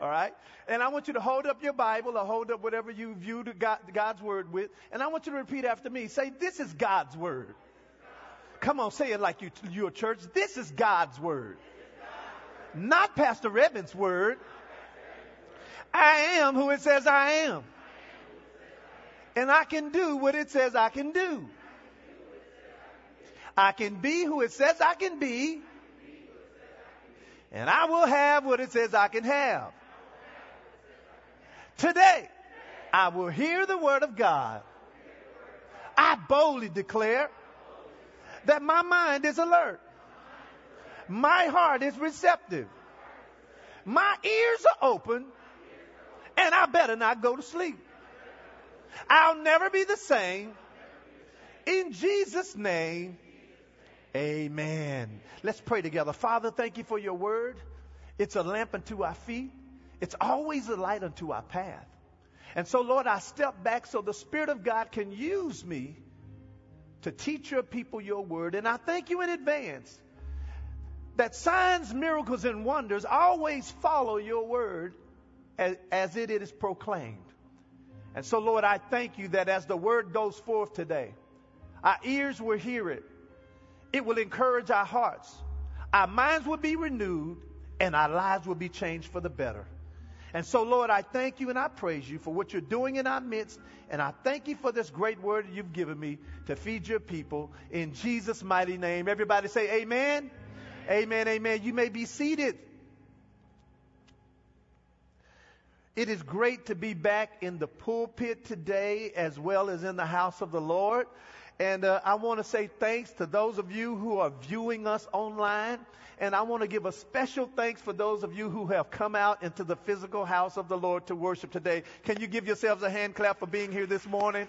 All right? And I want you to hold up your Bible or hold up whatever you view God, God's word with. And I want you to repeat after me. Say, this is God's word. Come on, say it like you, you're a church. This is God's word. Not Pastor Evans' word. I am who it says I am. And I can do what it says I can do. I can be who it says I can be. And I will have what it says I can have. Today, I will hear the word of God. I boldly declare that my mind is alert. My heart is receptive. My ears are open and I better not go to sleep. I'll never be the same. In Jesus' name, amen. Let's pray together. Father, thank you for your word. It's a lamp unto our feet. It's always a light unto our path. And so, Lord, I step back so the Spirit of God can use me to teach your people your word. And I thank you in advance that signs, miracles, and wonders always follow your word as, as it is proclaimed. And so, Lord, I thank you that as the word goes forth today, our ears will hear it. It will encourage our hearts. Our minds will be renewed and our lives will be changed for the better. And so, Lord, I thank you and I praise you for what you're doing in our midst. And I thank you for this great word you've given me to feed your people in Jesus' mighty name. Everybody say amen. Amen, amen. amen. You may be seated. It is great to be back in the pulpit today as well as in the house of the Lord. And uh, I want to say thanks to those of you who are viewing us online. And I want to give a special thanks for those of you who have come out into the physical house of the Lord to worship today. Can you give yourselves a hand clap for being here this morning?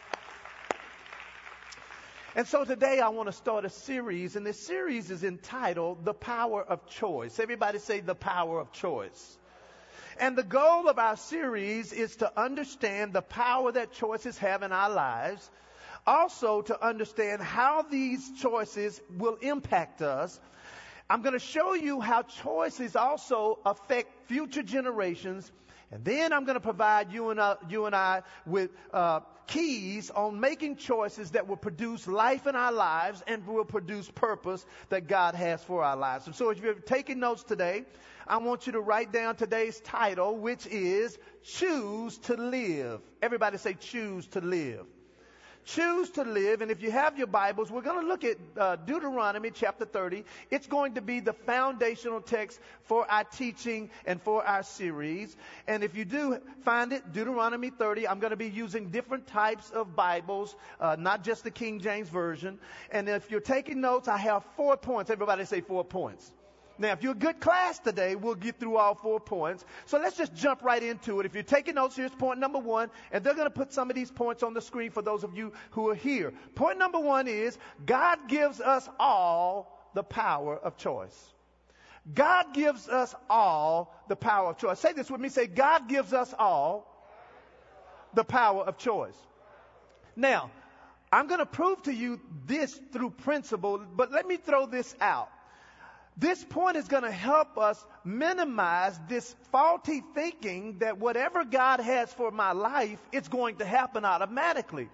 And so today I want to start a series, and this series is entitled The Power of Choice. Everybody say the power of choice. And the goal of our series is to understand the power that choices have in our lives. Also to understand how these choices will impact us. I'm going to show you how choices also affect future generations. And then I'm going to provide you and, uh, you and I with uh, keys on making choices that will produce life in our lives and will produce purpose that God has for our lives. And so if you're taking notes today, I want you to write down today's title, which is Choose to Live. Everybody say choose to live. Choose to live. And if you have your Bibles, we're going to look at uh, Deuteronomy chapter 30. It's going to be the foundational text for our teaching and for our series. And if you do find it, Deuteronomy 30, I'm going to be using different types of Bibles, uh, not just the King James Version. And if you're taking notes, I have four points. Everybody say four points. Now, if you're a good class today, we'll get through all four points. So let's just jump right into it. If you're taking notes, here's point number one, and they're going to put some of these points on the screen for those of you who are here. Point number one is God gives us all the power of choice. God gives us all the power of choice. Say this with me. Say, God gives us all the power of choice. Now, I'm going to prove to you this through principle, but let me throw this out. This point is going to help us minimize this faulty thinking that whatever God has for my life, it's going to happen automatically.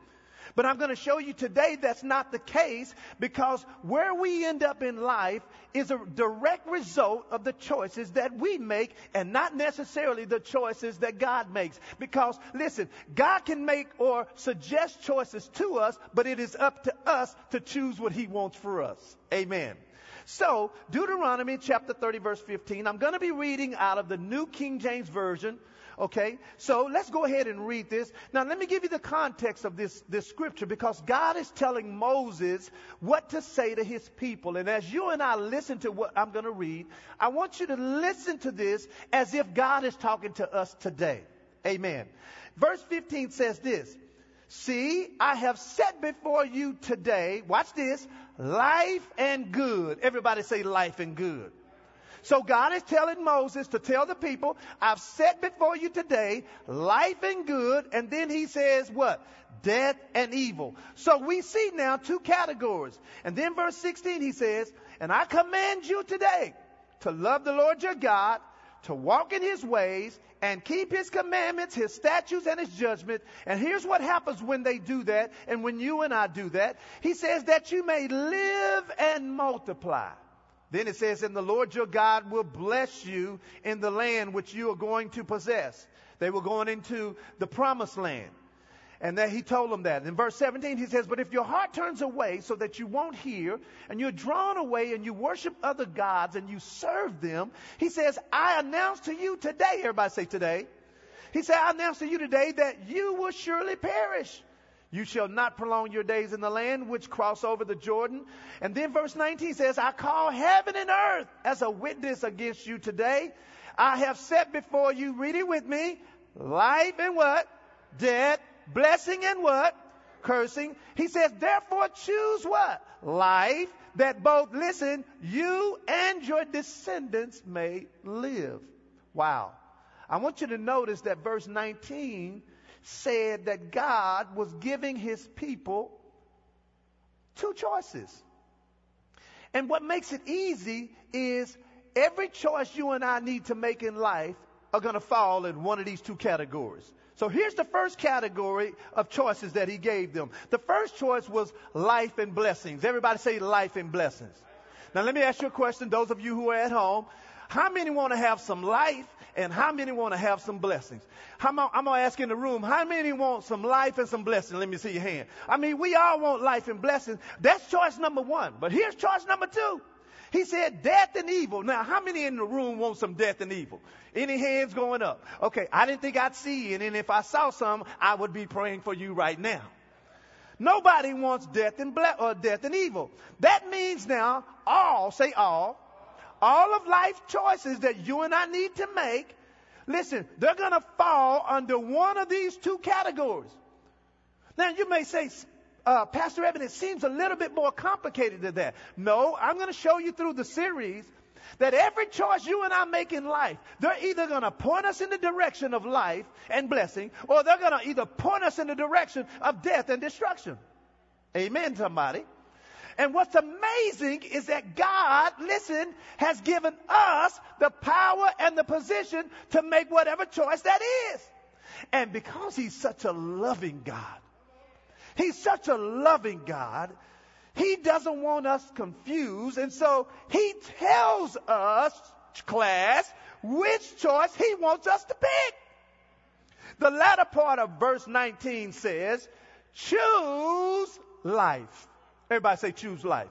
But I'm going to show you today that's not the case because where we end up in life is a direct result of the choices that we make and not necessarily the choices that God makes. Because listen, God can make or suggest choices to us, but it is up to us to choose what He wants for us. Amen. So, Deuteronomy chapter 30 verse 15, I'm going to be reading out of the New King James Version. Okay, so let's go ahead and read this. Now, let me give you the context of this, this scripture because God is telling Moses what to say to his people. And as you and I listen to what I'm going to read, I want you to listen to this as if God is talking to us today. Amen. Verse 15 says this See, I have set before you today, watch this, life and good. Everybody say life and good. So God is telling Moses to tell the people, I've set before you today life and good. And then he says what? Death and evil. So we see now two categories. And then verse 16 he says, and I command you today to love the Lord your God, to walk in his ways and keep his commandments, his statutes, and his judgment. And here's what happens when they do that, and when you and I do that. He says that you may live and multiply. Then it says, and the Lord your God will bless you in the land which you are going to possess. They were going into the promised land. And then he told them that. In verse 17, he says, But if your heart turns away so that you won't hear, and you're drawn away and you worship other gods and you serve them, he says, I announce to you today, everybody say today. He said, I announce to you today that you will surely perish. You shall not prolong your days in the land which cross over the Jordan. And then verse 19 says, I call heaven and earth as a witness against you today. I have set before you, read it with me, life and what? Death blessing and what? Cursing. He says, therefore choose what? Life that both, listen, you and your descendants may live. Wow. I want you to notice that verse 19 said that God was giving his people two choices. And what makes it easy is every choice you and I need to make in life are going to fall in one of these two categories. So here's the first category of choices that he gave them. The first choice was life and blessings. Everybody say life and blessings. Now let me ask you a question, those of you who are at home. How many want to have some life and how many want to have some blessings? I'm going to ask in the room, how many want some life and some blessings? Let me see your hand. I mean, we all want life and blessings. That's choice number one. But here's choice number two. He said death and evil. Now, how many in the room want some death and evil? Any hands going up? Okay, I didn't think I'd see it, and if I saw some, I would be praying for you right now. Nobody wants death and ble- or death and evil. That means now all, say all, all of life choices that you and I need to make, listen, they're going to fall under one of these two categories. Now you may say, uh, Pastor Evan, it seems a little bit more complicated than that. No, I'm going to show you through the series that every choice you and I make in life, they're either going to point us in the direction of life and blessing, or they're going to either point us in the direction of death and destruction. Amen, somebody. And what's amazing is that God, listen, has given us the power and the position to make whatever choice that is. And because He's such a loving God, He's such a loving God. He doesn't want us confused. And so he tells us, class, which choice he wants us to pick. The latter part of verse 19 says, choose life. Everybody say choose life.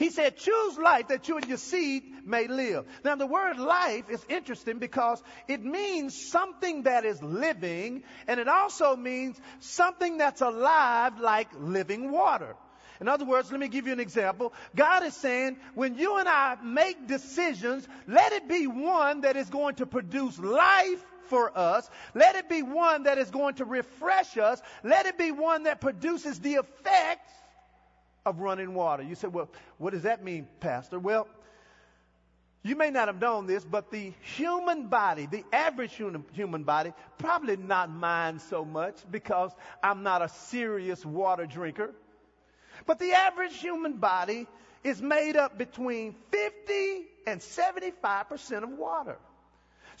He said, choose life that you and your seed may live. Now the word life is interesting because it means something that is living and it also means something that's alive like living water. In other words, let me give you an example. God is saying, when you and I make decisions, let it be one that is going to produce life for us. Let it be one that is going to refresh us. Let it be one that produces the effects of running water. You say, well, what does that mean, Pastor? Well, you may not have known this, but the human body, the average human, human body, probably not mine so much because I'm not a serious water drinker. But the average human body is made up between 50 and 75% of water.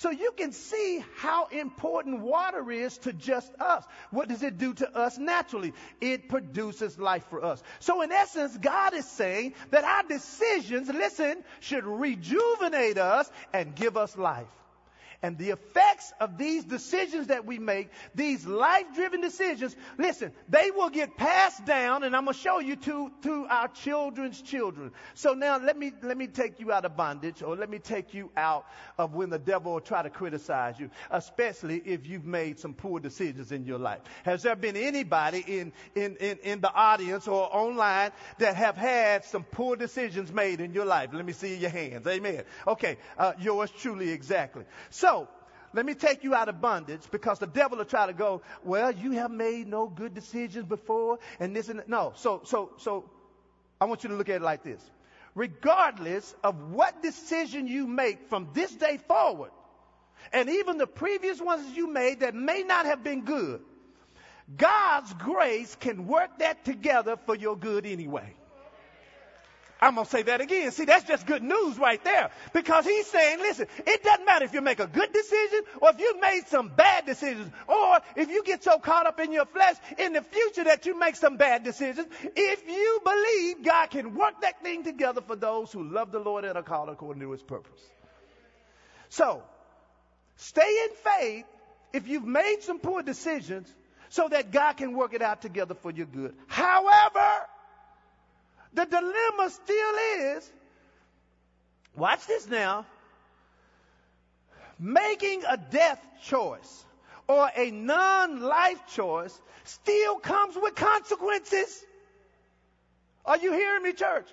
So you can see how important water is to just us. What does it do to us naturally? It produces life for us. So in essence, God is saying that our decisions, listen, should rejuvenate us and give us life. And the effects of these decisions that we make, these life-driven decisions, listen, they will get passed down, and I'm going to show you to, to our children's children. So now let me, let me take you out of bondage, or let me take you out of when the devil will try to criticize you, especially if you've made some poor decisions in your life. Has there been anybody in, in, in, in the audience or online that have had some poor decisions made in your life? Let me see your hands. Amen. Okay. Uh, yours truly exactly. So, let me take you out of bondage because the devil will try to go, well, you have made no good decisions before and this and that. No. So, so, so I want you to look at it like this. Regardless of what decision you make from this day forward, and even the previous ones you made that may not have been good, God's grace can work that together for your good anyway. I'm going to say that again. See, that's just good news right there. Because he's saying, listen, it doesn't matter if you make a good decision or if you made some bad decisions or if you get so caught up in your flesh in the future that you make some bad decisions. If you believe God can work that thing together for those who love the Lord and are called according to his purpose. So, stay in faith if you've made some poor decisions so that God can work it out together for your good. However, the dilemma still is, watch this now, making a death choice or a non-life choice still comes with consequences. Are you hearing me, church?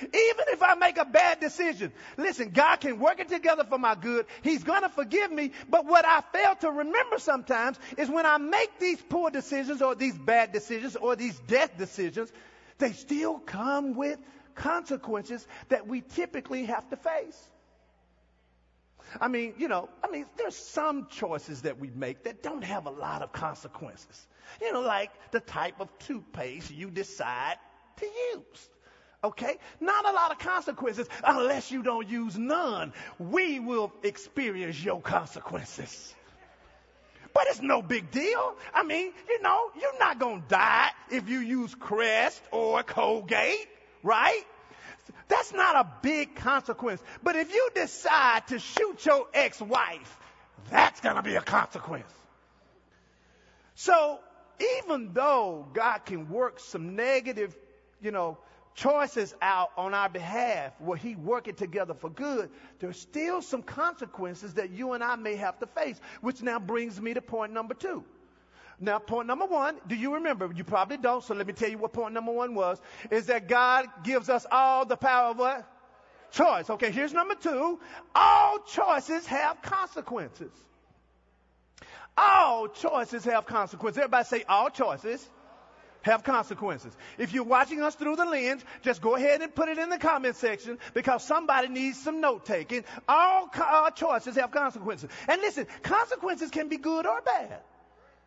Even if I make a bad decision, listen, God can work it together for my good. He's going to forgive me. But what I fail to remember sometimes is when I make these poor decisions or these bad decisions or these death decisions, they still come with consequences that we typically have to face. I mean, you know, I mean, there's some choices that we make that don't have a lot of consequences. You know, like the type of toothpaste you decide to use. Okay? Not a lot of consequences unless you don't use none. We will experience your consequences. But it's no big deal. I mean, you know, you're not going to die if you use Crest or Colgate, right? That's not a big consequence. But if you decide to shoot your ex-wife, that's going to be a consequence. So even though God can work some negative, you know, choices out on our behalf where he work it together for good, there's still some consequences that you and I may have to face, which now brings me to point number two. Now, point number one, do you remember? You probably don't, so let me tell you what point number one was, is that God gives us all the power of what? Choice. Okay, here's number two. All choices have consequences. All choices have consequences. Everybody say all choices have consequences. If you're watching us through the lens, just go ahead and put it in the comment section because somebody needs some note taking. All uh, choices have consequences. And listen, consequences can be good or bad.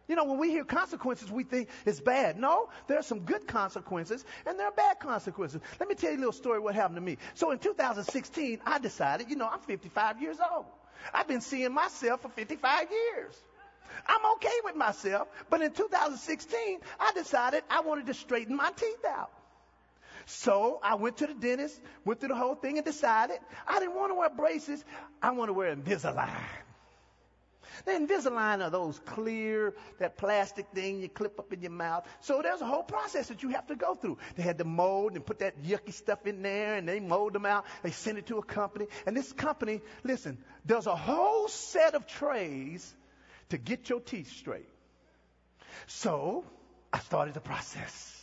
You know, when we hear consequences, we think it's bad. No, there are some good consequences and there are bad consequences. Let me tell you a little story what happened to me. So in 2016, I decided, you know, I'm 55 years old. I've been seeing myself for 55 years. I'm okay with myself. But in 2016, I decided I wanted to straighten my teeth out. So I went to the dentist, went through the whole thing and decided I didn't want to wear braces. I want to wear Invisalign. The Invisalign are those clear, that plastic thing you clip up in your mouth. So there's a whole process that you have to go through. They had to mold and put that yucky stuff in there and they mold them out. They send it to a company. And this company, listen, does a whole set of trays to get your teeth straight. So I started the process.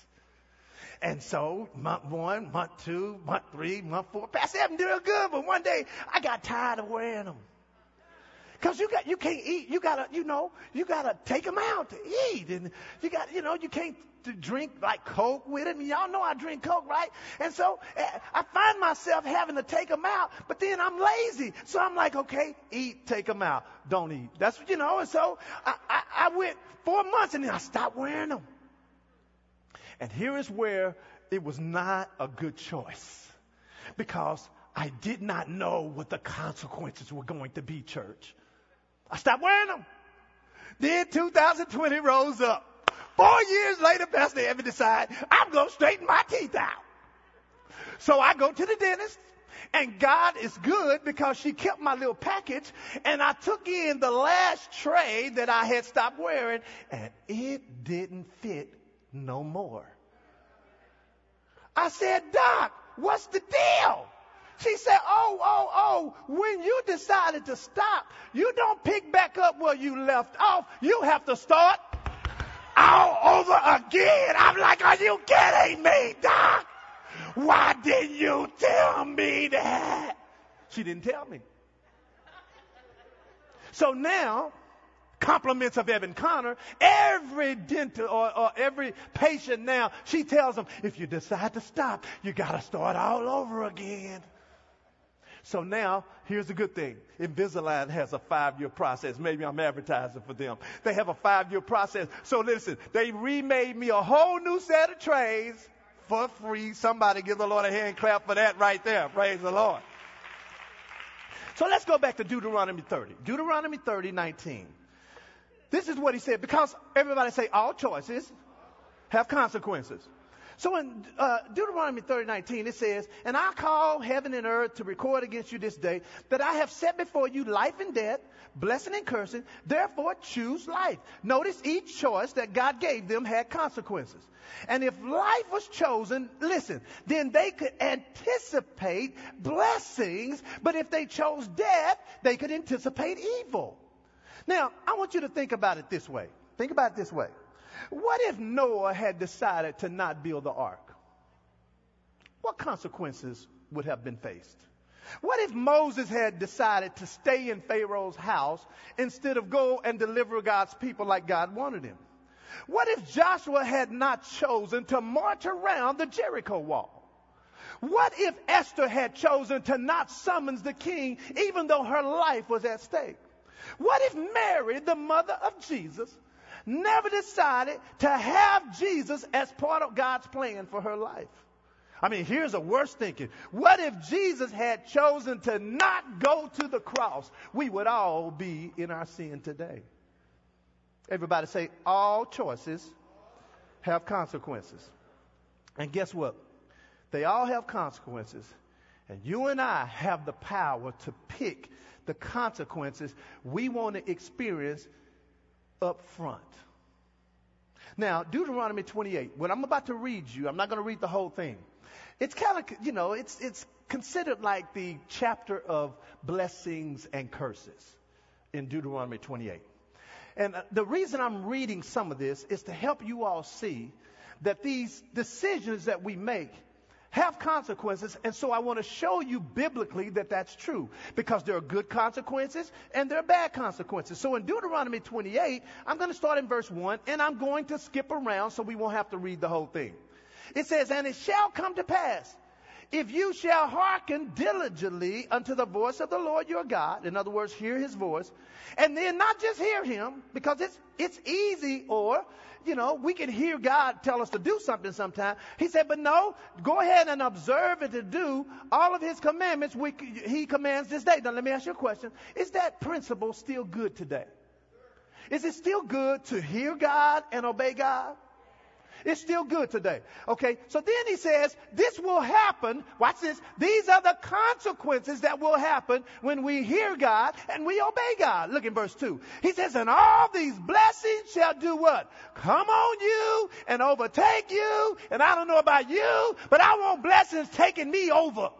And so month one, month two, month three, month four, Evan doing good, but one day I got tired of wearing them. Cause you got, you can't eat, you gotta, you know, you gotta take them out to eat and you got, you know, you can't drink like Coke with them. Y'all know I drink Coke, right? And so eh, I find myself having to take them out, but then I'm lazy. So I'm like, okay, eat, take them out. Don't eat. That's what, you know, and so I, I, I went four months and then I stopped wearing them. And here is where it was not a good choice because I did not know what the consequences were going to be, church. I stopped wearing them. Then 2020 rose up. Four years later, Pastor Evan decided, I'm going to straighten my teeth out. So I go to the dentist, and God is good because she kept my little package, and I took in the last tray that I had stopped wearing, and it didn't fit no more. I said, Doc, what's the deal? She said, Oh, oh, oh, when you decided to stop, you don't pick back up where you left off. You have to start all over again. I'm like, Are you kidding me, Doc? Why didn't you tell me that? She didn't tell me. So now, compliments of Evan Connor, every dental or, or, every patient now, she tells them, if you decide to stop, you gotta start all over again. So now, here's the good thing. Invisalign has a five-year process. Maybe I'm advertising for them. They have a five-year process. So listen, they remade me a whole new set of trays for free. Somebody give the Lord a hand clap for that right there. Praise the Lord. So let's go back to Deuteronomy 30. Deuteronomy 30, 19. This is what he said because everybody say all choices have consequences. So in uh, Deuteronomy 30, 19, it says, And I call heaven and earth to record against you this day that I have set before you life and death, blessing and cursing. Therefore, choose life. Notice each choice that God gave them had consequences. And if life was chosen, listen, then they could anticipate blessings. But if they chose death, they could anticipate evil. Now, I want you to think about it this way. Think about it this way. What if Noah had decided to not build the ark? What consequences would have been faced? What if Moses had decided to stay in Pharaoh's house instead of go and deliver God's people like God wanted him? What if Joshua had not chosen to march around the Jericho wall? What if Esther had chosen to not summons the king even though her life was at stake? What if Mary, the mother of Jesus, never decided to have Jesus as part of God's plan for her life. I mean, here's a worse thinking. What if Jesus had chosen to not go to the cross? We would all be in our sin today. Everybody say, all choices have consequences. And guess what? They all have consequences. And you and I have the power to pick the consequences we want to experience up front. Now, Deuteronomy 28, what I'm about to read you, I'm not going to read the whole thing. It's kind of, you know, it's, it's considered like the chapter of blessings and curses in Deuteronomy 28. And uh, the reason I'm reading some of this is to help you all see that these decisions that we make have consequences. And so I want to show you biblically that that's true because there are good consequences and there are bad consequences. So in Deuteronomy 28, I'm going to start in verse 1 and I'm going to skip around so we won't have to read the whole thing. It says, And it shall come to pass if you shall hearken diligently unto the voice of the Lord your God, in other words, hear his voice, and then not just hear him, because it's, it's easy, or, you know, we can hear God tell us to do something sometime. He said, but no, go ahead and observe and to do all of his commandments we, he commands this day. Now let me ask you a question. Is that principle still good today? Is it still good to hear God and obey God? It's still good today. Okay, so then he says, this will happen. Watch this. These are the consequences that will happen when we hear God and we obey God. Look in verse 2. He says, and all these blessings shall do what? Come on you and overtake you. And I don't know about you, but I want blessings taking me over.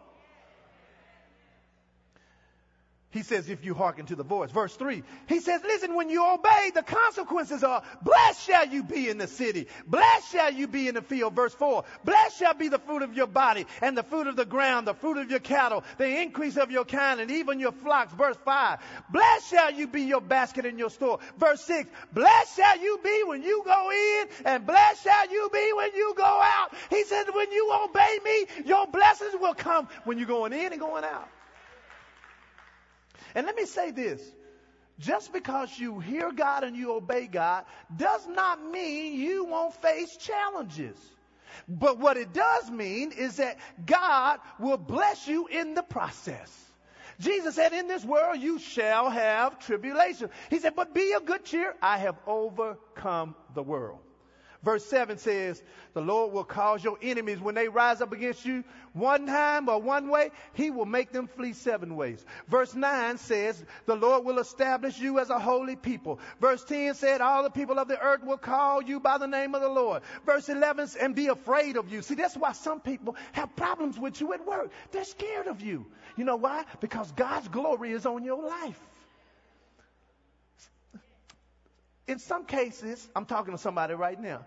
He says, if you hearken to the voice. Verse 3, he says, listen, when you obey, the consequences are, blessed shall you be in the city. Blessed shall you be in the field. Verse 4, blessed shall be the fruit of your body and the fruit of the ground, the fruit of your cattle, the increase of your kind and even your flocks. Verse 5, blessed shall you be your basket and your store. Verse 6, blessed shall you be when you go in and blessed shall you be when you go out. He says, when you obey me, your blessings will come when you're going in and going out. And let me say this. Just because you hear God and you obey God does not mean you won't face challenges. But what it does mean is that God will bless you in the process. Jesus said, in this world you shall have tribulation. He said, but be of good cheer. I have overcome the world. Verse 7 says, The Lord will cause your enemies when they rise up against you one time or one way, He will make them flee seven ways. Verse 9 says, The Lord will establish you as a holy people. Verse 10 said, All the people of the earth will call you by the name of the Lord. Verse 11, and be afraid of you. See, that's why some people have problems with you at work. They're scared of you. You know why? Because God's glory is on your life in some cases, I'm talking to somebody right now,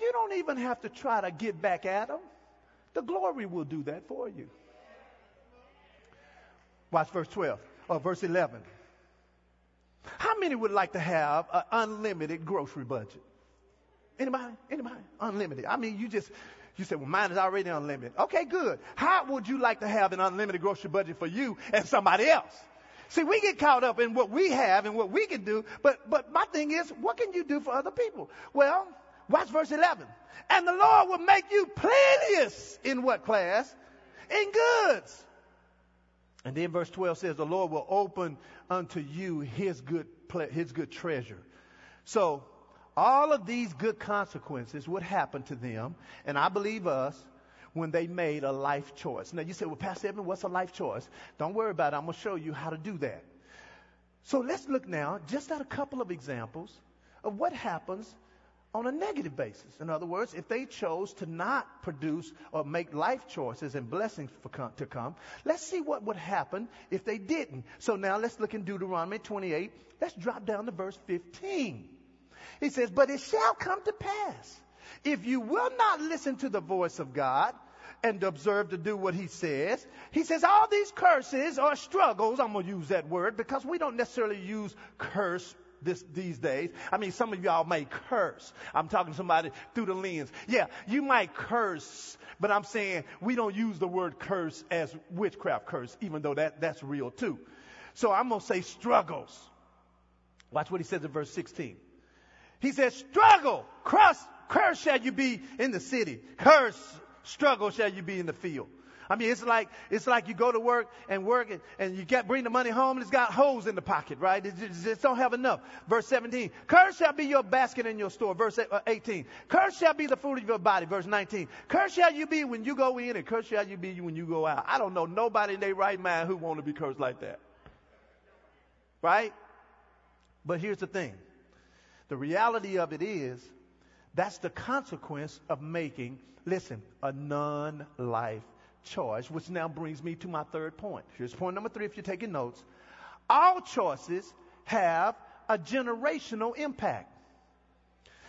you don't even have to try to get back at them. The glory will do that for you. Watch verse 12 or verse 11. How many would like to have an unlimited grocery budget? Anybody? Anybody? Unlimited. I mean, you just, you say, well, mine is already unlimited. Okay, good. How would you like to have an unlimited grocery budget for you and somebody else? See, we get caught up in what we have and what we can do, but, but my thing is, what can you do for other people? Well, Watch verse 11. And the Lord will make you plenteous in what class? In goods. And then verse 12 says, the Lord will open unto you his good, his good treasure. So, all of these good consequences would happen to them, and I believe us, when they made a life choice. Now you say, well, Pastor Evan, what's a life choice? Don't worry about it. I'm going to show you how to do that. So let's look now just at a couple of examples of what happens on a negative basis. In other words, if they chose to not produce or make life choices and blessings to come, let's see what would happen if they didn't. So now let's look in Deuteronomy 28. Let's drop down to verse 15. He says, But it shall come to pass if you will not listen to the voice of God and observe to do what he says. He says all these curses or struggles, I'm going to use that word because we don't necessarily use curse this, these days. I mean, some of y'all may curse. I'm talking to somebody through the lens. Yeah, you might curse, but I'm saying we don't use the word curse as witchcraft curse, even though that, that's real too. So I'm going to say struggles. Watch what he says in verse 16. He says, struggle, curse, curse shall you be in the city. Cursed struggle shall you be in the field. I mean, it's like, it's like you go to work and work and, and you get, bring the money home and it's got holes in the pocket, right? It just, just don't have enough. Verse 17. Curse shall be your basket in your store. Verse uh, 18. Curse shall be the fruit of your body. Verse 19. Curse shall you be when you go in and curse shall you be when you go out. I don't know nobody in their right mind who want to be cursed like that. Right? But here's the thing. The reality of it is that's the consequence of making, listen, a non life choice, which now brings me to my third point. Here's point number three if you're taking notes. All choices have a generational impact.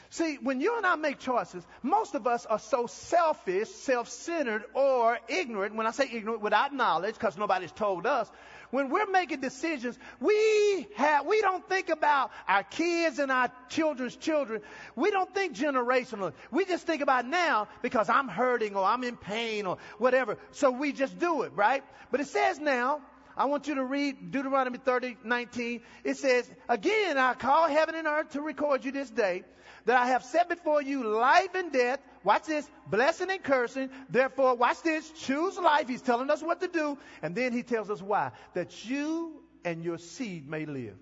See, when you and I make choices, most of us are so selfish, self-centered, or ignorant. When I say ignorant, without knowledge, because nobody's told us, when we're making decisions, we have, we don't think about our kids and our children's children. We don't think generationally. We just think about now because I'm hurting or I'm in pain or whatever. So we just do it, right? But it says now, I want you to read Deuteronomy 30, 19. It says, Again, I call heaven and earth to record you this day that I have set before you life and death. Watch this, blessing and cursing. Therefore, watch this, choose life. He's telling us what to do. And then he tells us why. That you and your seed may live.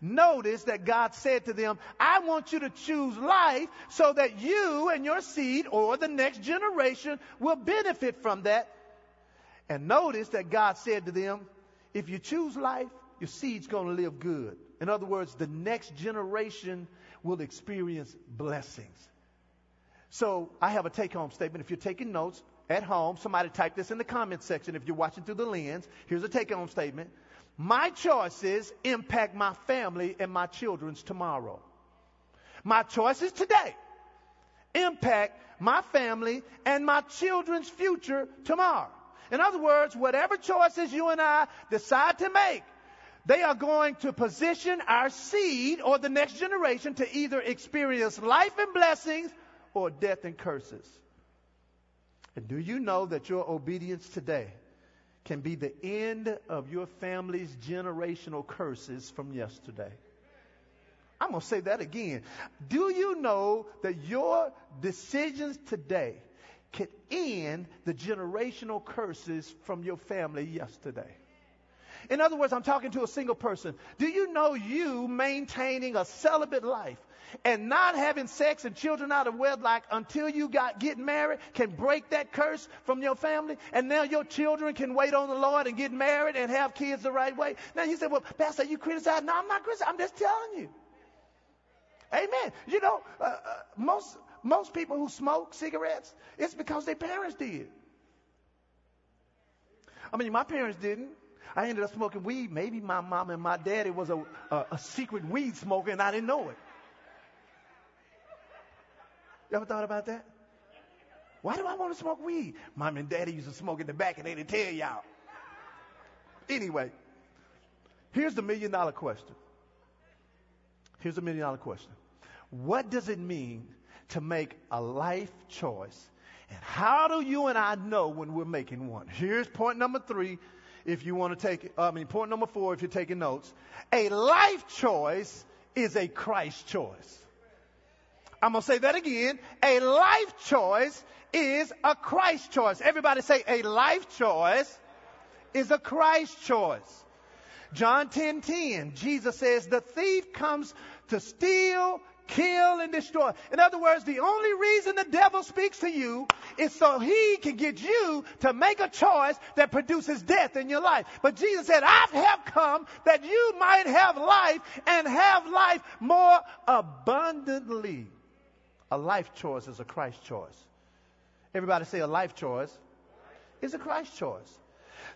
Notice that God said to them, I want you to choose life so that you and your seed or the next generation will benefit from that. And notice that God said to them, if you choose life, your seed's going to live good. In other words, the next generation will experience blessings. So I have a take home statement. If you're taking notes at home, somebody type this in the comment section. If you're watching through the lens, here's a take home statement. My choices impact my family and my children's tomorrow. My choices today impact my family and my children's future tomorrow. In other words, whatever choices you and I decide to make they are going to position our seed or the next generation to either experience life and blessings or death and curses. And do you know that your obedience today can be the end of your family's generational curses from yesterday? I'm going to say that again. Do you know that your decisions today can end the generational curses from your family yesterday? In other words, I'm talking to a single person. Do you know you maintaining a celibate life and not having sex and children out of wedlock until you got get married can break that curse from your family? And now your children can wait on the Lord and get married and have kids the right way. Now you say, well, Pastor, you criticize? No, I'm not criticizing. I'm just telling you. Amen. You know, uh, uh, most most people who smoke cigarettes, it's because their parents did. I mean, my parents didn't. I ended up smoking weed. Maybe my mom and my daddy was a, a, a secret weed smoker and I didn't know it. You ever thought about that? Why do I want to smoke weed? Mom and daddy used to smoke in the back and they didn't tell y'all. Anyway, here's the million dollar question. Here's the million dollar question. What does it mean to make a life choice? And how do you and I know when we're making one? Here's point number three if you want to take, I mean, point number four, if you're taking notes. A life choice is a Christ choice. I'm going to say that again. A life choice is a Christ choice. Everybody say a life choice is a Christ choice. John 10:10, 10, 10, Jesus says the thief comes to steal, kill, and destroy. In other words, the only reason the devil speaks to you is so he can get you to make a choice that produces death in your life. But Jesus said, I have come that you might have life and have life more abundantly. A life choice is a Christ choice. Everybody say a life choice is a Christ choice.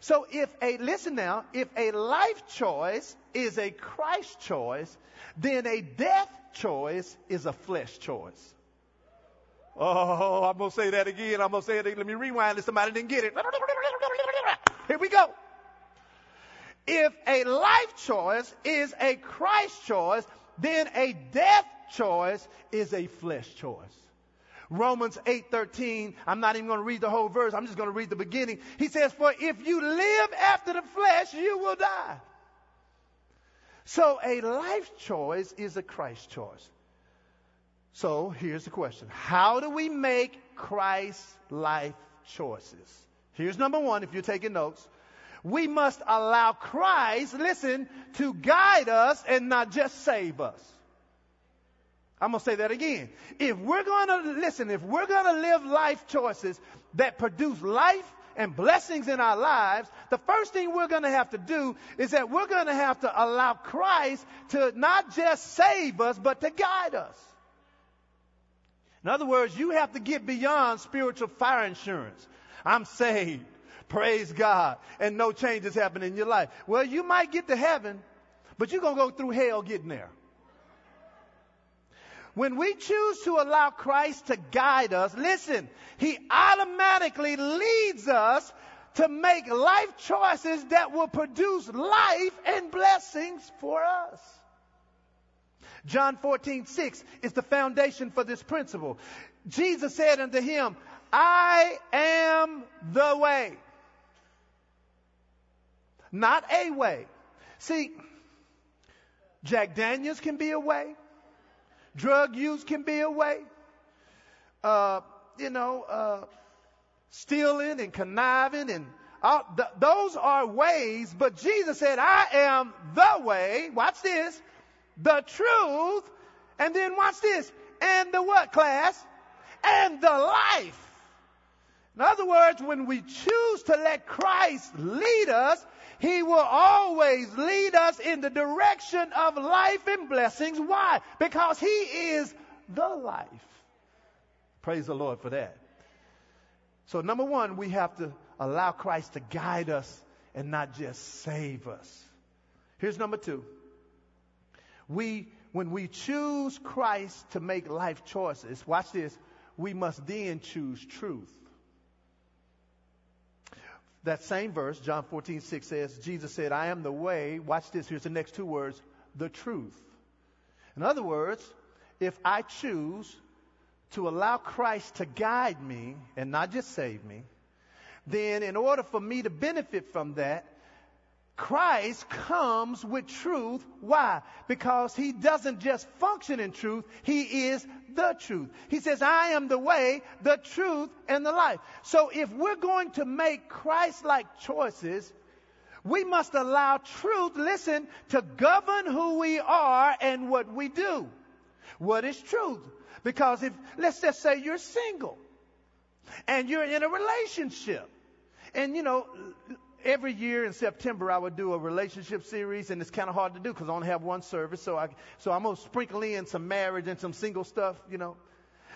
So if a, listen now, if a life choice is a Christ choice, then a death choice is a flesh choice. Oh, I'm going to say that again. I'm going to say it. Let me rewind if somebody didn't get it. Here we go. If a life choice is a Christ choice, then a death choice is a flesh choice. Romans 8:13. I'm not even going to read the whole verse. I'm just going to read the beginning. He says, "For if you live after the flesh, you will die." So a life choice is a Christ choice. So here's the question. How do we make Christ life choices? Here's number one, if you're taking notes. We must allow Christ, listen, to guide us and not just save us. I'm going to say that again. If we're going to listen, if we're going to live life choices that produce life and blessings in our lives, the first thing we're going to have to do is that we're going to have to allow Christ to not just save us, but to guide us. In other words, you have to get beyond spiritual fire insurance. I'm saved. Praise God. And no changes happen in your life. Well, you might get to heaven, but you're going to go through hell getting there. When we choose to allow Christ to guide us, listen, He automatically leads us to make life choices that will produce life and blessings for us. John 14, 6 is the foundation for this principle. Jesus said unto him, I am the way. Not a way. See, Jack Daniels can be a way. Drug use can be a way. Uh, you know, uh, stealing and conniving and all, th- those are ways, but Jesus said, I am the way. Watch this. The truth. And then watch this. And the what class? And the life. In other words, when we choose to let Christ lead us, he will always lead us in the direction of life and blessings. Why? Because He is the life. Praise the Lord for that. So, number one, we have to allow Christ to guide us and not just save us. Here's number two. We, when we choose Christ to make life choices, watch this, we must then choose truth that same verse, John 14, 6 says, Jesus said, I am the way. Watch this. Here's the next two words the truth. In other words, if I choose to allow Christ to guide me and not just save me, then in order for me to benefit from that, Christ comes with truth. Why? Because he doesn't just function in truth, he is the truth. He says, I am the way, the truth, and the life. So if we're going to make Christ like choices, we must allow truth, listen, to govern who we are and what we do. What is truth? Because if, let's just say you're single and you're in a relationship and you know, every year in September I would do a relationship series, and it's kind of hard to do because I only have one service. So I so I'm gonna sprinkle in some marriage and some single stuff, you know.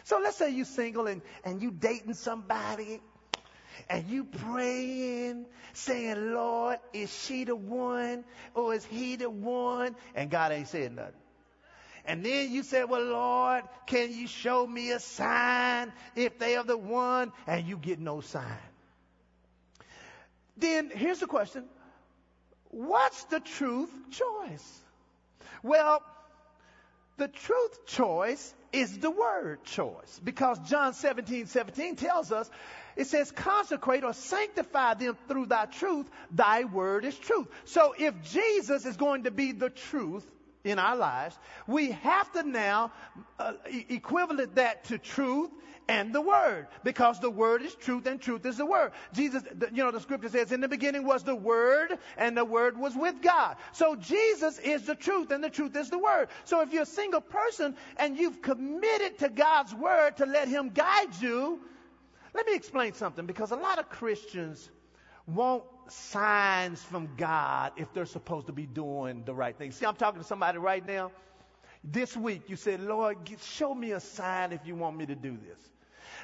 So let's say you're single and and you dating somebody, and you praying, saying, Lord, is she the one or is he the one? And God ain't saying nothing. And then you said, well, Lord, can you show me a sign if they are the one? And you get no sign. Then here's the question. What's the truth choice? Well, the truth choice is the word choice because John 17, 17 tells us, it says, consecrate or sanctify them through thy truth. Thy word is truth. So if Jesus is going to be the truth in our lives, we have to now uh, equivalent that to truth and the Word, because the Word is truth and truth is the Word. Jesus, you know, the scripture says, in the beginning was the Word and the Word was with God. So Jesus is the truth and the truth is the Word. So if you're a single person and you've committed to God's Word to let Him guide you, let me explain something because a lot of Christians want signs from God if they're supposed to be doing the right thing. See, I'm talking to somebody right now. This week you said, Lord, show me a sign if you want me to do this.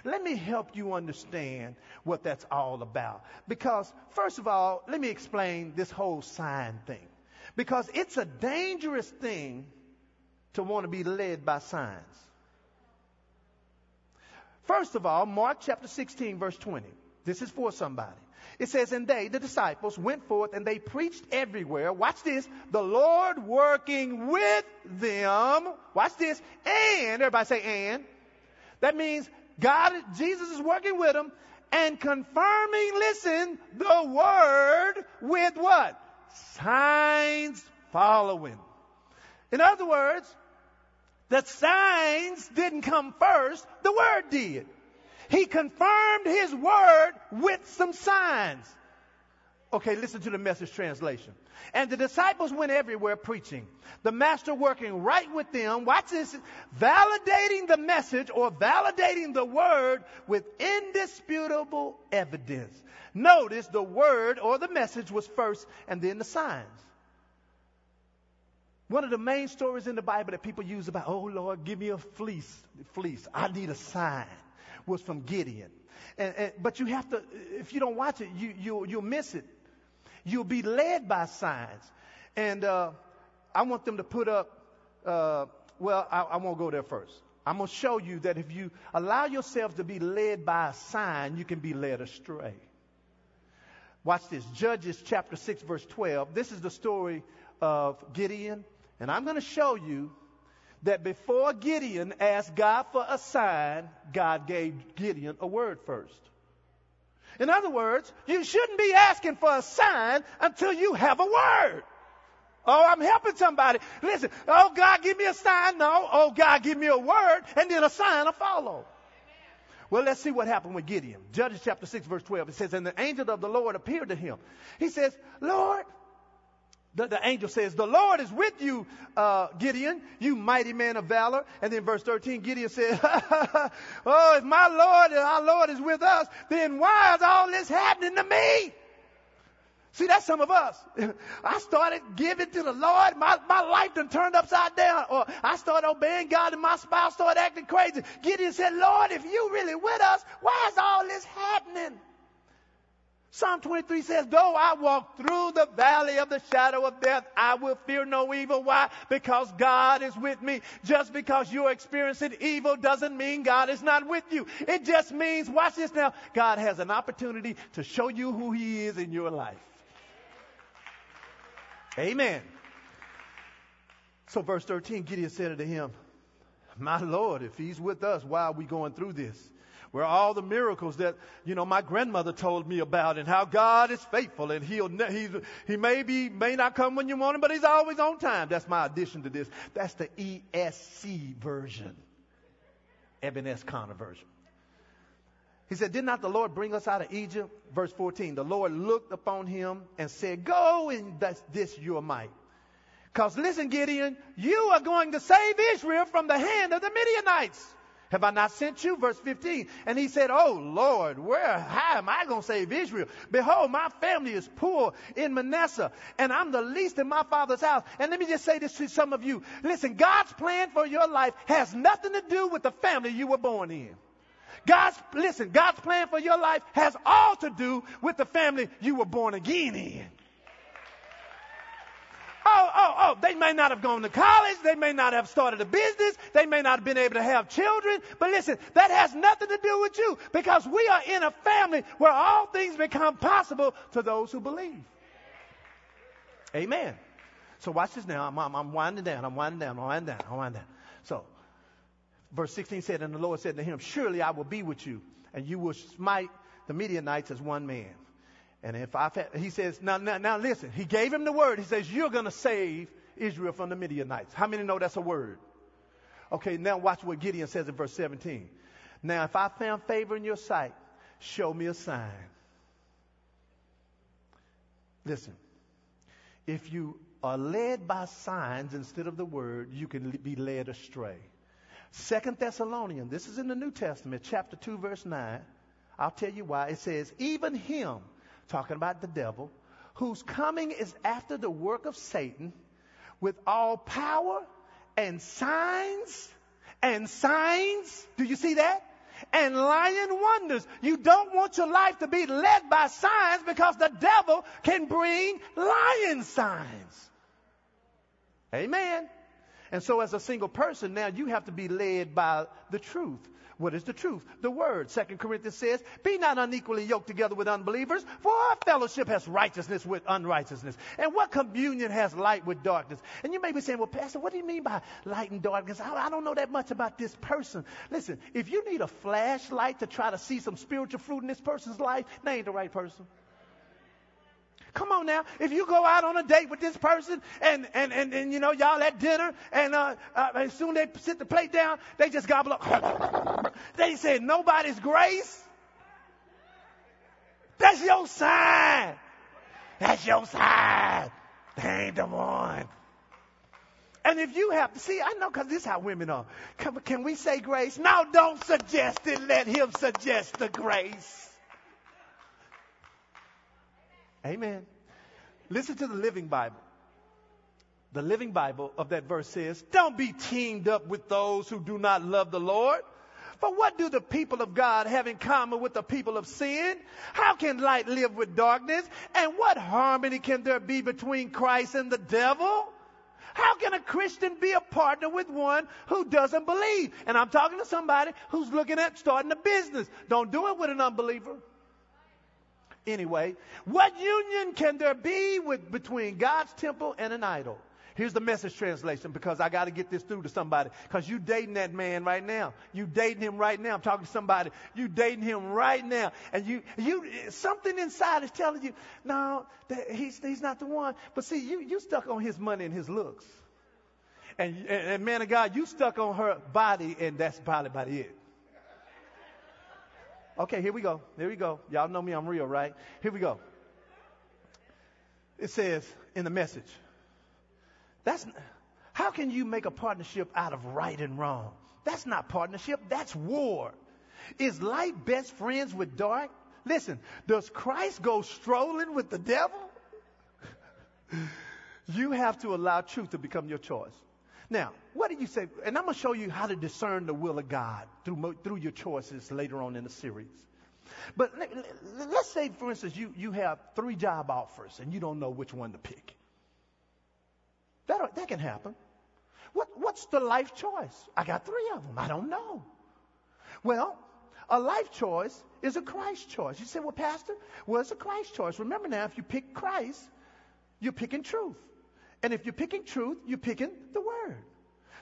Let me help you understand what that's all about. Because, first of all, let me explain this whole sign thing. Because it's a dangerous thing to want to be led by signs. First of all, Mark chapter 16, verse 20. This is for somebody. It says, And they, the disciples, went forth and they preached everywhere. Watch this. The Lord working with them. Watch this. And, everybody say, and. That means God, Jesus is working with them and confirming, listen, the word with what? Signs following. In other words, the signs didn't come first, the word did. He confirmed his word with some signs. Okay, listen to the message translation. And the disciples went everywhere preaching. The master working right with them. Watch this. Validating the message or validating the word with indisputable evidence. Notice the word or the message was first and then the signs. One of the main stories in the Bible that people use about, oh Lord, give me a fleece, fleece. I need a sign, was from Gideon. And, and, but you have to, if you don't watch it, you, you, you'll miss it. You'll be led by signs. And uh, I want them to put up, uh, well, I, I won't go there first. I'm going to show you that if you allow yourself to be led by a sign, you can be led astray. Watch this. Judges chapter 6, verse 12. This is the story of Gideon. And I'm going to show you that before Gideon asked God for a sign, God gave Gideon a word first. In other words, you shouldn't be asking for a sign until you have a word. Oh, I'm helping somebody. Listen, oh God, give me a sign. No, oh God, give me a word, and then a sign will follow. Well, let's see what happened with Gideon. Judges chapter 6, verse 12. It says, And the angel of the Lord appeared to him. He says, Lord, the, the, angel says, The Lord is with you, uh, Gideon, you mighty man of valor. And then verse 13, Gideon said, Oh, if my Lord and our Lord is with us, then why is all this happening to me? See, that's some of us. I started giving to the Lord. My, my life done turned upside down. Or I started obeying God and my spouse started acting crazy. Gideon said, Lord, if you really with us, why is all this happening? Psalm 23 says, though I walk through the valley of the shadow of death, I will fear no evil. Why? Because God is with me. Just because you're experiencing evil doesn't mean God is not with you. It just means, watch this now, God has an opportunity to show you who He is in your life. Amen. So verse 13, Gideon said unto him, My Lord, if He's with us, why are we going through this? Where all the miracles that, you know, my grandmother told me about and how God is faithful and he'll, he, he may be, may not come when you want him, but he's always on time. That's my addition to this. That's the ESC version. Eben S. Connor version. He said, Did not the Lord bring us out of Egypt? Verse 14. The Lord looked upon him and said, Go and that's this your might. Because listen, Gideon, you are going to save Israel from the hand of the Midianites. Have I not sent you? Verse 15. And he said, Oh Lord, where, how am I going to save Israel? Behold, my family is poor in Manasseh and I'm the least in my father's house. And let me just say this to some of you. Listen, God's plan for your life has nothing to do with the family you were born in. God's, listen, God's plan for your life has all to do with the family you were born again in. Oh, oh, oh, they may not have gone to college. They may not have started a business. They may not have been able to have children. But listen, that has nothing to do with you because we are in a family where all things become possible to those who believe. Amen. So watch this now. I'm, I'm, I'm winding down. I'm winding down. I'm winding down. I'm winding down. So, verse 16 said, And the Lord said to him, Surely I will be with you, and you will smite the Midianites as one man. And if I, he says, now, now, now listen, he gave him the word. He says, you're going to save Israel from the Midianites. How many know that's a word? Okay, now watch what Gideon says in verse 17. Now, if I found favor in your sight, show me a sign. Listen, if you are led by signs instead of the word, you can be led astray. Second Thessalonians, this is in the New Testament, chapter 2, verse 9. I'll tell you why. It says, even him, talking about the devil, whose coming is after the work of Satan, with all power and signs and signs. Do you see that? And lying wonders. You don't want your life to be led by signs because the devil can bring lying signs. Amen. And so as a single person, now you have to be led by the truth. What is the truth? The word. Second Corinthians says, Be not unequally yoked together with unbelievers, for our fellowship has righteousness with unrighteousness. And what communion has light with darkness? And you may be saying, Well, Pastor, what do you mean by light and darkness? I, I don't know that much about this person. Listen, if you need a flashlight to try to see some spiritual fruit in this person's life, they ain't the right person. Come on now. If you go out on a date with this person and, and, and, and you know, y'all at dinner and, uh, uh, as soon as they sit the plate down, they just gobble up. they said nobody's grace. That's your sign. That's your sign. They ain't the one. And if you have to see, I know because this is how women are. Can, can we say grace? No, don't suggest it. Let him suggest the grace. Amen. Listen to the Living Bible. The Living Bible of that verse says, Don't be teamed up with those who do not love the Lord. For what do the people of God have in common with the people of sin? How can light live with darkness? And what harmony can there be between Christ and the devil? How can a Christian be a partner with one who doesn't believe? And I'm talking to somebody who's looking at starting a business. Don't do it with an unbeliever anyway, what union can there be with, between God's temple and an idol? Here's the message translation because I got to get this through to somebody. Because you dating that man right now. You dating him right now. I'm talking to somebody. You dating him right now. And you, you, something inside is telling you, no, he's, he's not the one. But see, you, you stuck on his money and his looks. And, and, and man of God, you stuck on her body and that's probably about it. Okay, here we go. Here we go. Y'all know me, I'm real, right? Here we go. It says in the message, that's how can you make a partnership out of right and wrong? That's not partnership, that's war. Is light best friends with dark? Listen, does Christ go strolling with the devil? you have to allow truth to become your choice. Now, what do you say? And I'm going to show you how to discern the will of God through, through your choices later on in the series. But let, us say, for instance, you, you have three job offers and you don't know which one to pick. That, that can happen. What, what's the life choice? I got three of them. I don't know. Well, a life choice is a Christ choice. You say, well, Pastor, well, it's a Christ choice. Remember now, if you pick Christ, you're picking truth. And if you're picking truth, you're picking the word.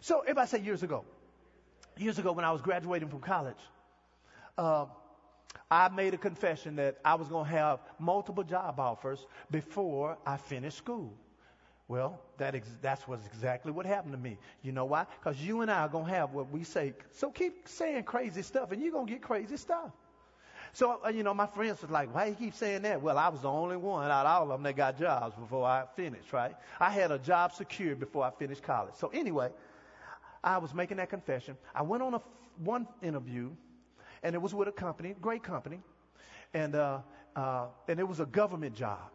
So if I say years ago, years ago when I was graduating from college, uh, I made a confession that I was going to have multiple job offers before I finished school. Well, that ex- that's what's exactly what happened to me. You know why? Because you and I are going to have what we say. So keep saying crazy stuff, and you're going to get crazy stuff. So, uh, you know, my friends was like, why do you keep saying that? Well, I was the only one out of all of them that got jobs before I finished, right? I had a job secured before I finished college. So anyway, I was making that confession. I went on a one interview, and it was with a company, great company, and uh, uh, and it was a government job.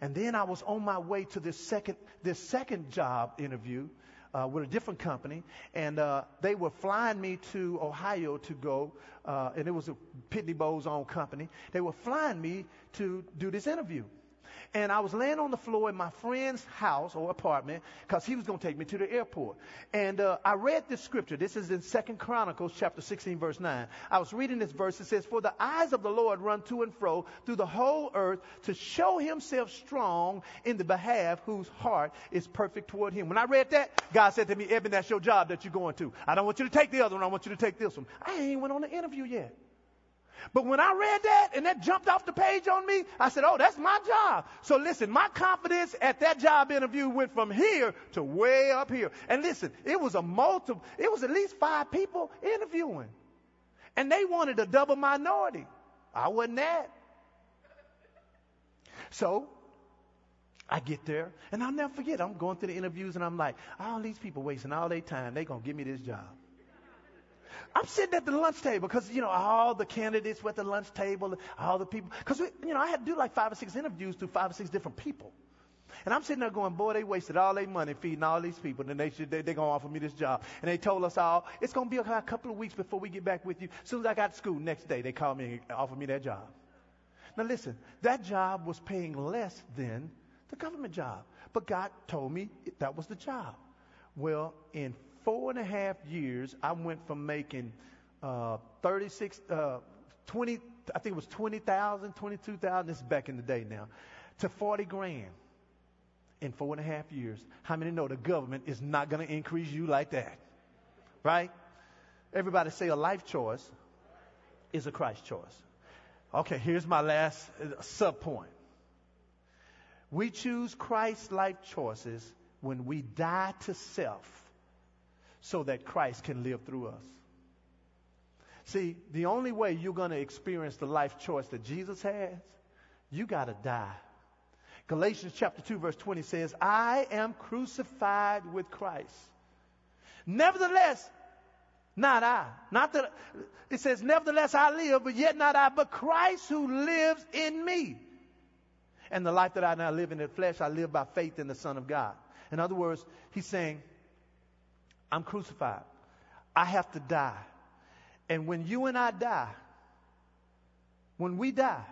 And then I was on my way to this second this second job interview uh, with a different company, and uh, they were flying me to Ohio to go, uh, and it was a Pitney Bowes own company. They were flying me to do this interview. And I was laying on the floor in my friend's house or apartment because he was going to take me to the airport. And uh, I read this scripture. This is in Second Chronicles chapter 16 verse 9. I was reading this verse. It says, For the eyes of the Lord run to and fro through the whole earth to show himself strong in the behalf whose heart is perfect toward him. When I read that, God said to me, Eben, that's your job that you're going to. I don't want you to take the other one. I want you to take this one. I ain't went on the interview yet. But when I read that and that jumped off the page on me, I said, oh, that's my job. So listen, my confidence at that job interview went from here to way up here. And listen, it was a multiple, it was at least five people interviewing. And they wanted a double minority. I wasn't that. So I get there and I'll never forget. I'm going through the interviews and I'm like, all these people wasting all their time. They're going to give me this job. I'm sitting at the lunch table because, you know, all the candidates were at the lunch table, all the people. Because, you know, I had to do like five or six interviews to five or six different people. And I'm sitting there going, boy, they wasted all their money feeding all these people, and they should, they, they're going to offer me this job. And they told us all, it's to be a couple of weeks before we get back with you. As soon as I got to school, next day, they called me and offered me that job. Now listen, that job was paying less than the government job. But God told me that was the job. Well, in four and a half years, I went from making uh, 36, uh, 20, I think it was 20,000, 22,000, this is back in the day now, to 40 grand in four and a half years. How many know the government is not going to increase you like that? Right? Everybody say a life choice is a Christ choice. Okay, here's my last uh, sub point. We choose Christ life choices when we die to self so that Christ can live through us. See, the only way you're going to experience the life choice that Jesus has, you got to die. Galatians chapter 2 verse 20 says, I am crucified with Christ. Nevertheless, not I. Not that, it says, nevertheless I live, but yet not I, but Christ who lives in me. And the life that I now live in the flesh, I live by faith in the Son of God. In other words, he's saying, I'm crucified. I have to die. And when you and I die, when we die,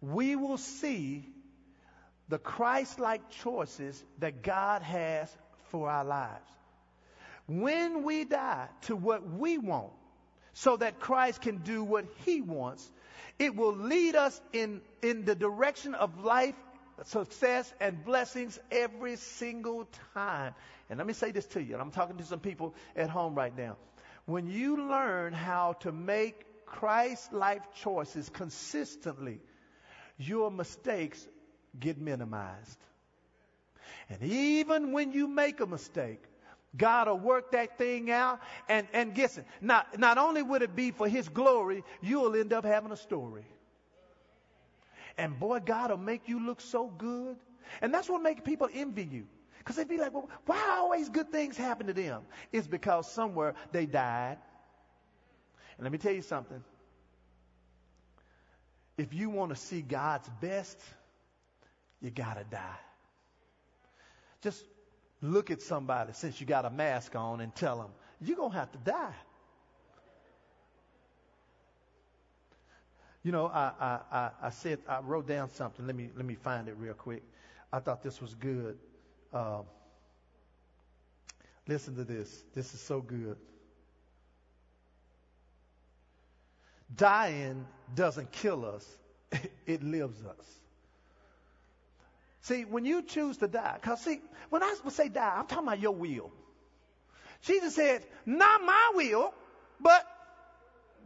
we will see the Christ like choices that God has for our lives. When we die to what we want, so that Christ can do what he wants, it will lead us in, in the direction of life, success, and blessings every single time. And let me say this to you, and I'm talking to some people at home right now. When you learn how to make Christ life choices consistently, your mistakes get minimized. And even when you make a mistake, God will work that thing out and, and guess it. Not, not only would it be for His glory, you'll end up having a story. And boy, God will make you look so good. And that's what makes people envy you. Because they'd be like, well, why always good things happen to them? It's because somewhere they died. And let me tell you something. If you want to see God's best, you got to die. Just look at somebody since you got a mask on and tell them, you're going to have to die. You know, I, I, I, I said, I wrote down something. Let me, let me find it real quick. I thought this was good. Um, listen to this. This is so good. Dying doesn't kill us, it lives us. See, when you choose to die, because see, when I say die, I'm talking about your will. Jesus said, not my will, but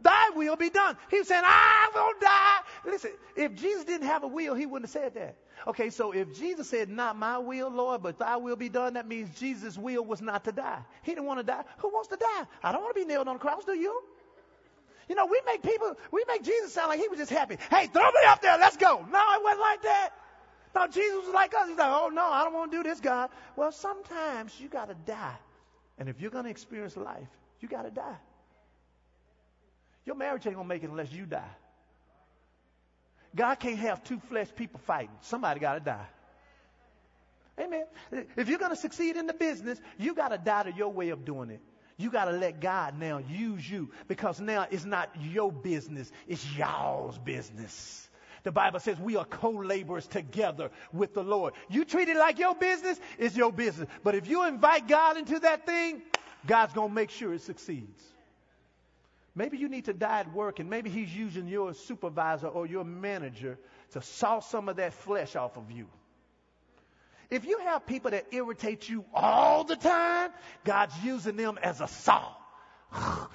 thy will be done. He was saying, I will die. Listen, if Jesus didn't have a will, he wouldn't have said that. Okay, so if Jesus said, not my will, Lord, but thy will be done, that means Jesus' will was not to die. He didn't want to die. Who wants to die? I don't want to be nailed on the cross, do you? You know, we make people, we make Jesus sound like he was just happy. Hey, throw me up there, let's go. No, it wasn't like that. No, Jesus was like us. He's like, oh no, I don't want to do this, God. Well, sometimes you got to die. And if you're going to experience life, you got to die. Your marriage ain't to make it unless you die. God can't have two flesh people fighting. Somebody got to die. Amen. If you're to succeed in the business, you got to die to your way of doing it. You got to let God now use you because now it's not your business, it's y'all's business. The Bible says we are co-laborers together with the Lord. You treat it like your business, it's your business. But if you invite God into that thing, God's to make sure it succeeds. Maybe you need to die at work and maybe he's using your supervisor or your manager to saw some of that flesh off of you. If you have people that irritate you all the time, God's using them as a saw.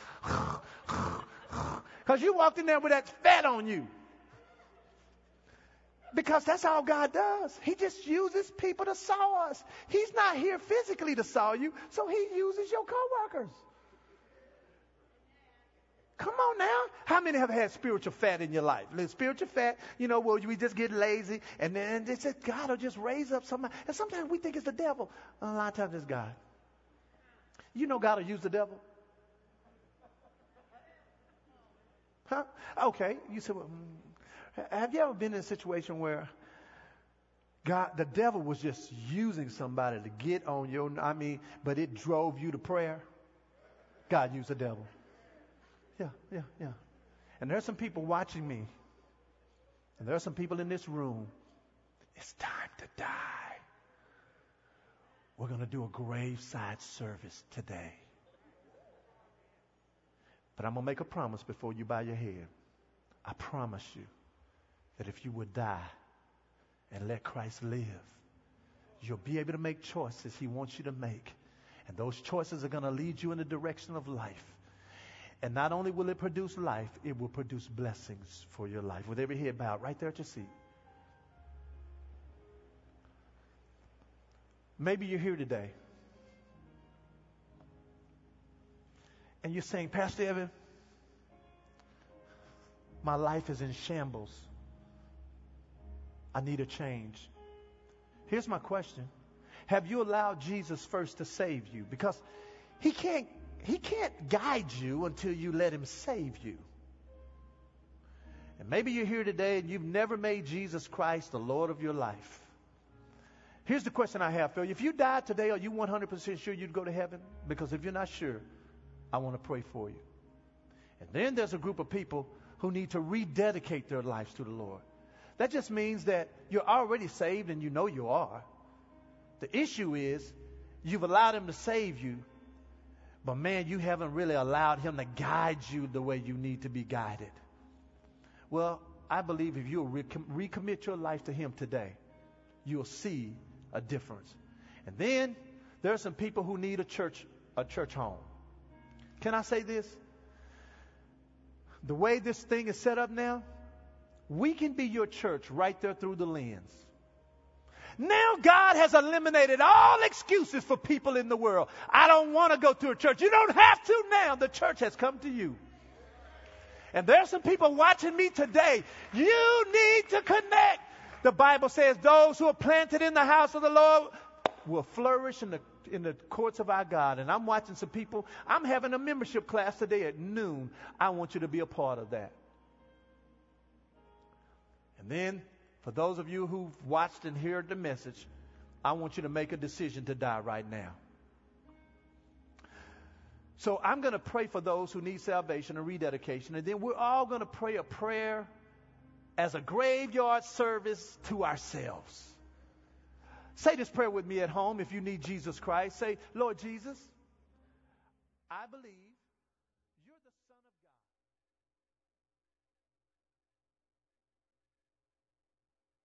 Because you walked in there with that fat on you. Because that's all God does. He just uses people to saw us. He's not here physically to saw you, so he uses your coworkers. Come on now. How many have had spiritual fat in your life? Spiritual fat, you know, well, we just get lazy and then they said God will just raise up somebody. And sometimes we think it's the devil. A lot of times it's God. You know God will use the devil. Huh? Okay. You said, well, mm. have you ever been in a situation where God, the devil was just using somebody to get on your, I mean, but it drove you to prayer? God used the devil. Yeah, yeah, yeah. And there's some people watching me. And there are some people in this room. It's time to die. We're going to do a graveside service today. But I'm going to make a promise before you bow your head. I promise you that if you would die and let Christ live, you'll be able to make choices he wants you to make. And those choices are going to lead you in the direction of life. And not only will it produce life, it will produce blessings for your life. With every head bowed, right there at your seat. Maybe you're here today. And you're saying, Pastor Eben, my life is in shambles. I need a change. Here's my question Have you allowed Jesus first to save you? Because he can't he can't guide you until you let Him save you. And maybe you're here today and you've never made Jesus Christ the Lord of your life. Here's the question I have for you. If you died today, are you 100% sure you'd go to heaven? Because if you're not sure, I want to pray for you. And then there's a group of people who need to rededicate their lives to the Lord. That just means that you're already saved and you know you are. The issue is you've allowed Him to save you, but man, you haven't really allowed Him to guide you the way you need to be guided. Well, I believe if you'll recommit your life to Him today, you'll see a difference. And then there are some people who need a church, a church home. Can I say this? The way this thing is set up now, we can be your church right there through the lens. Now God has eliminated all excuses for people in the world. I don't want to go to a church. You don't have to now. The church has come to you. And there's some people watching me today. You need to connect. The Bible says those who are planted in the house of the Lord will flourish in the in the courts of our God. And I'm watching some people. I'm having a membership class today at noon. I want you to be a part of that. And then for those of you who've watched and heard the message, I want you to make a decision to die right now. So I'm going to pray for those who need salvation and rededication, and then we're all going to pray a prayer as a graveyard service to ourselves. Say this prayer with me at home if you need Jesus Christ. Say, Lord Jesus, I believe